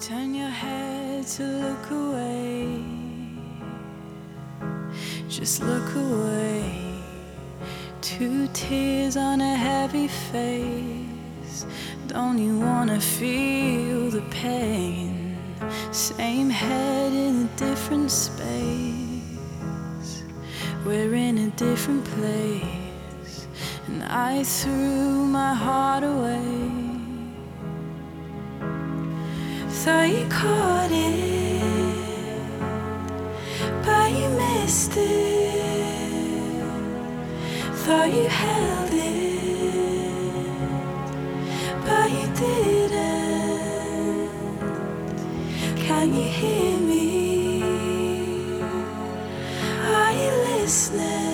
turn your head to look away. Just look away. Two tears on a heavy face. Don't you wanna feel the pain? Same head in a different space. We're in a different place. And I threw my heart away. Thought you caught it, but you missed it. Thought you held it, but you didn't. Can you hear me? Are you listening?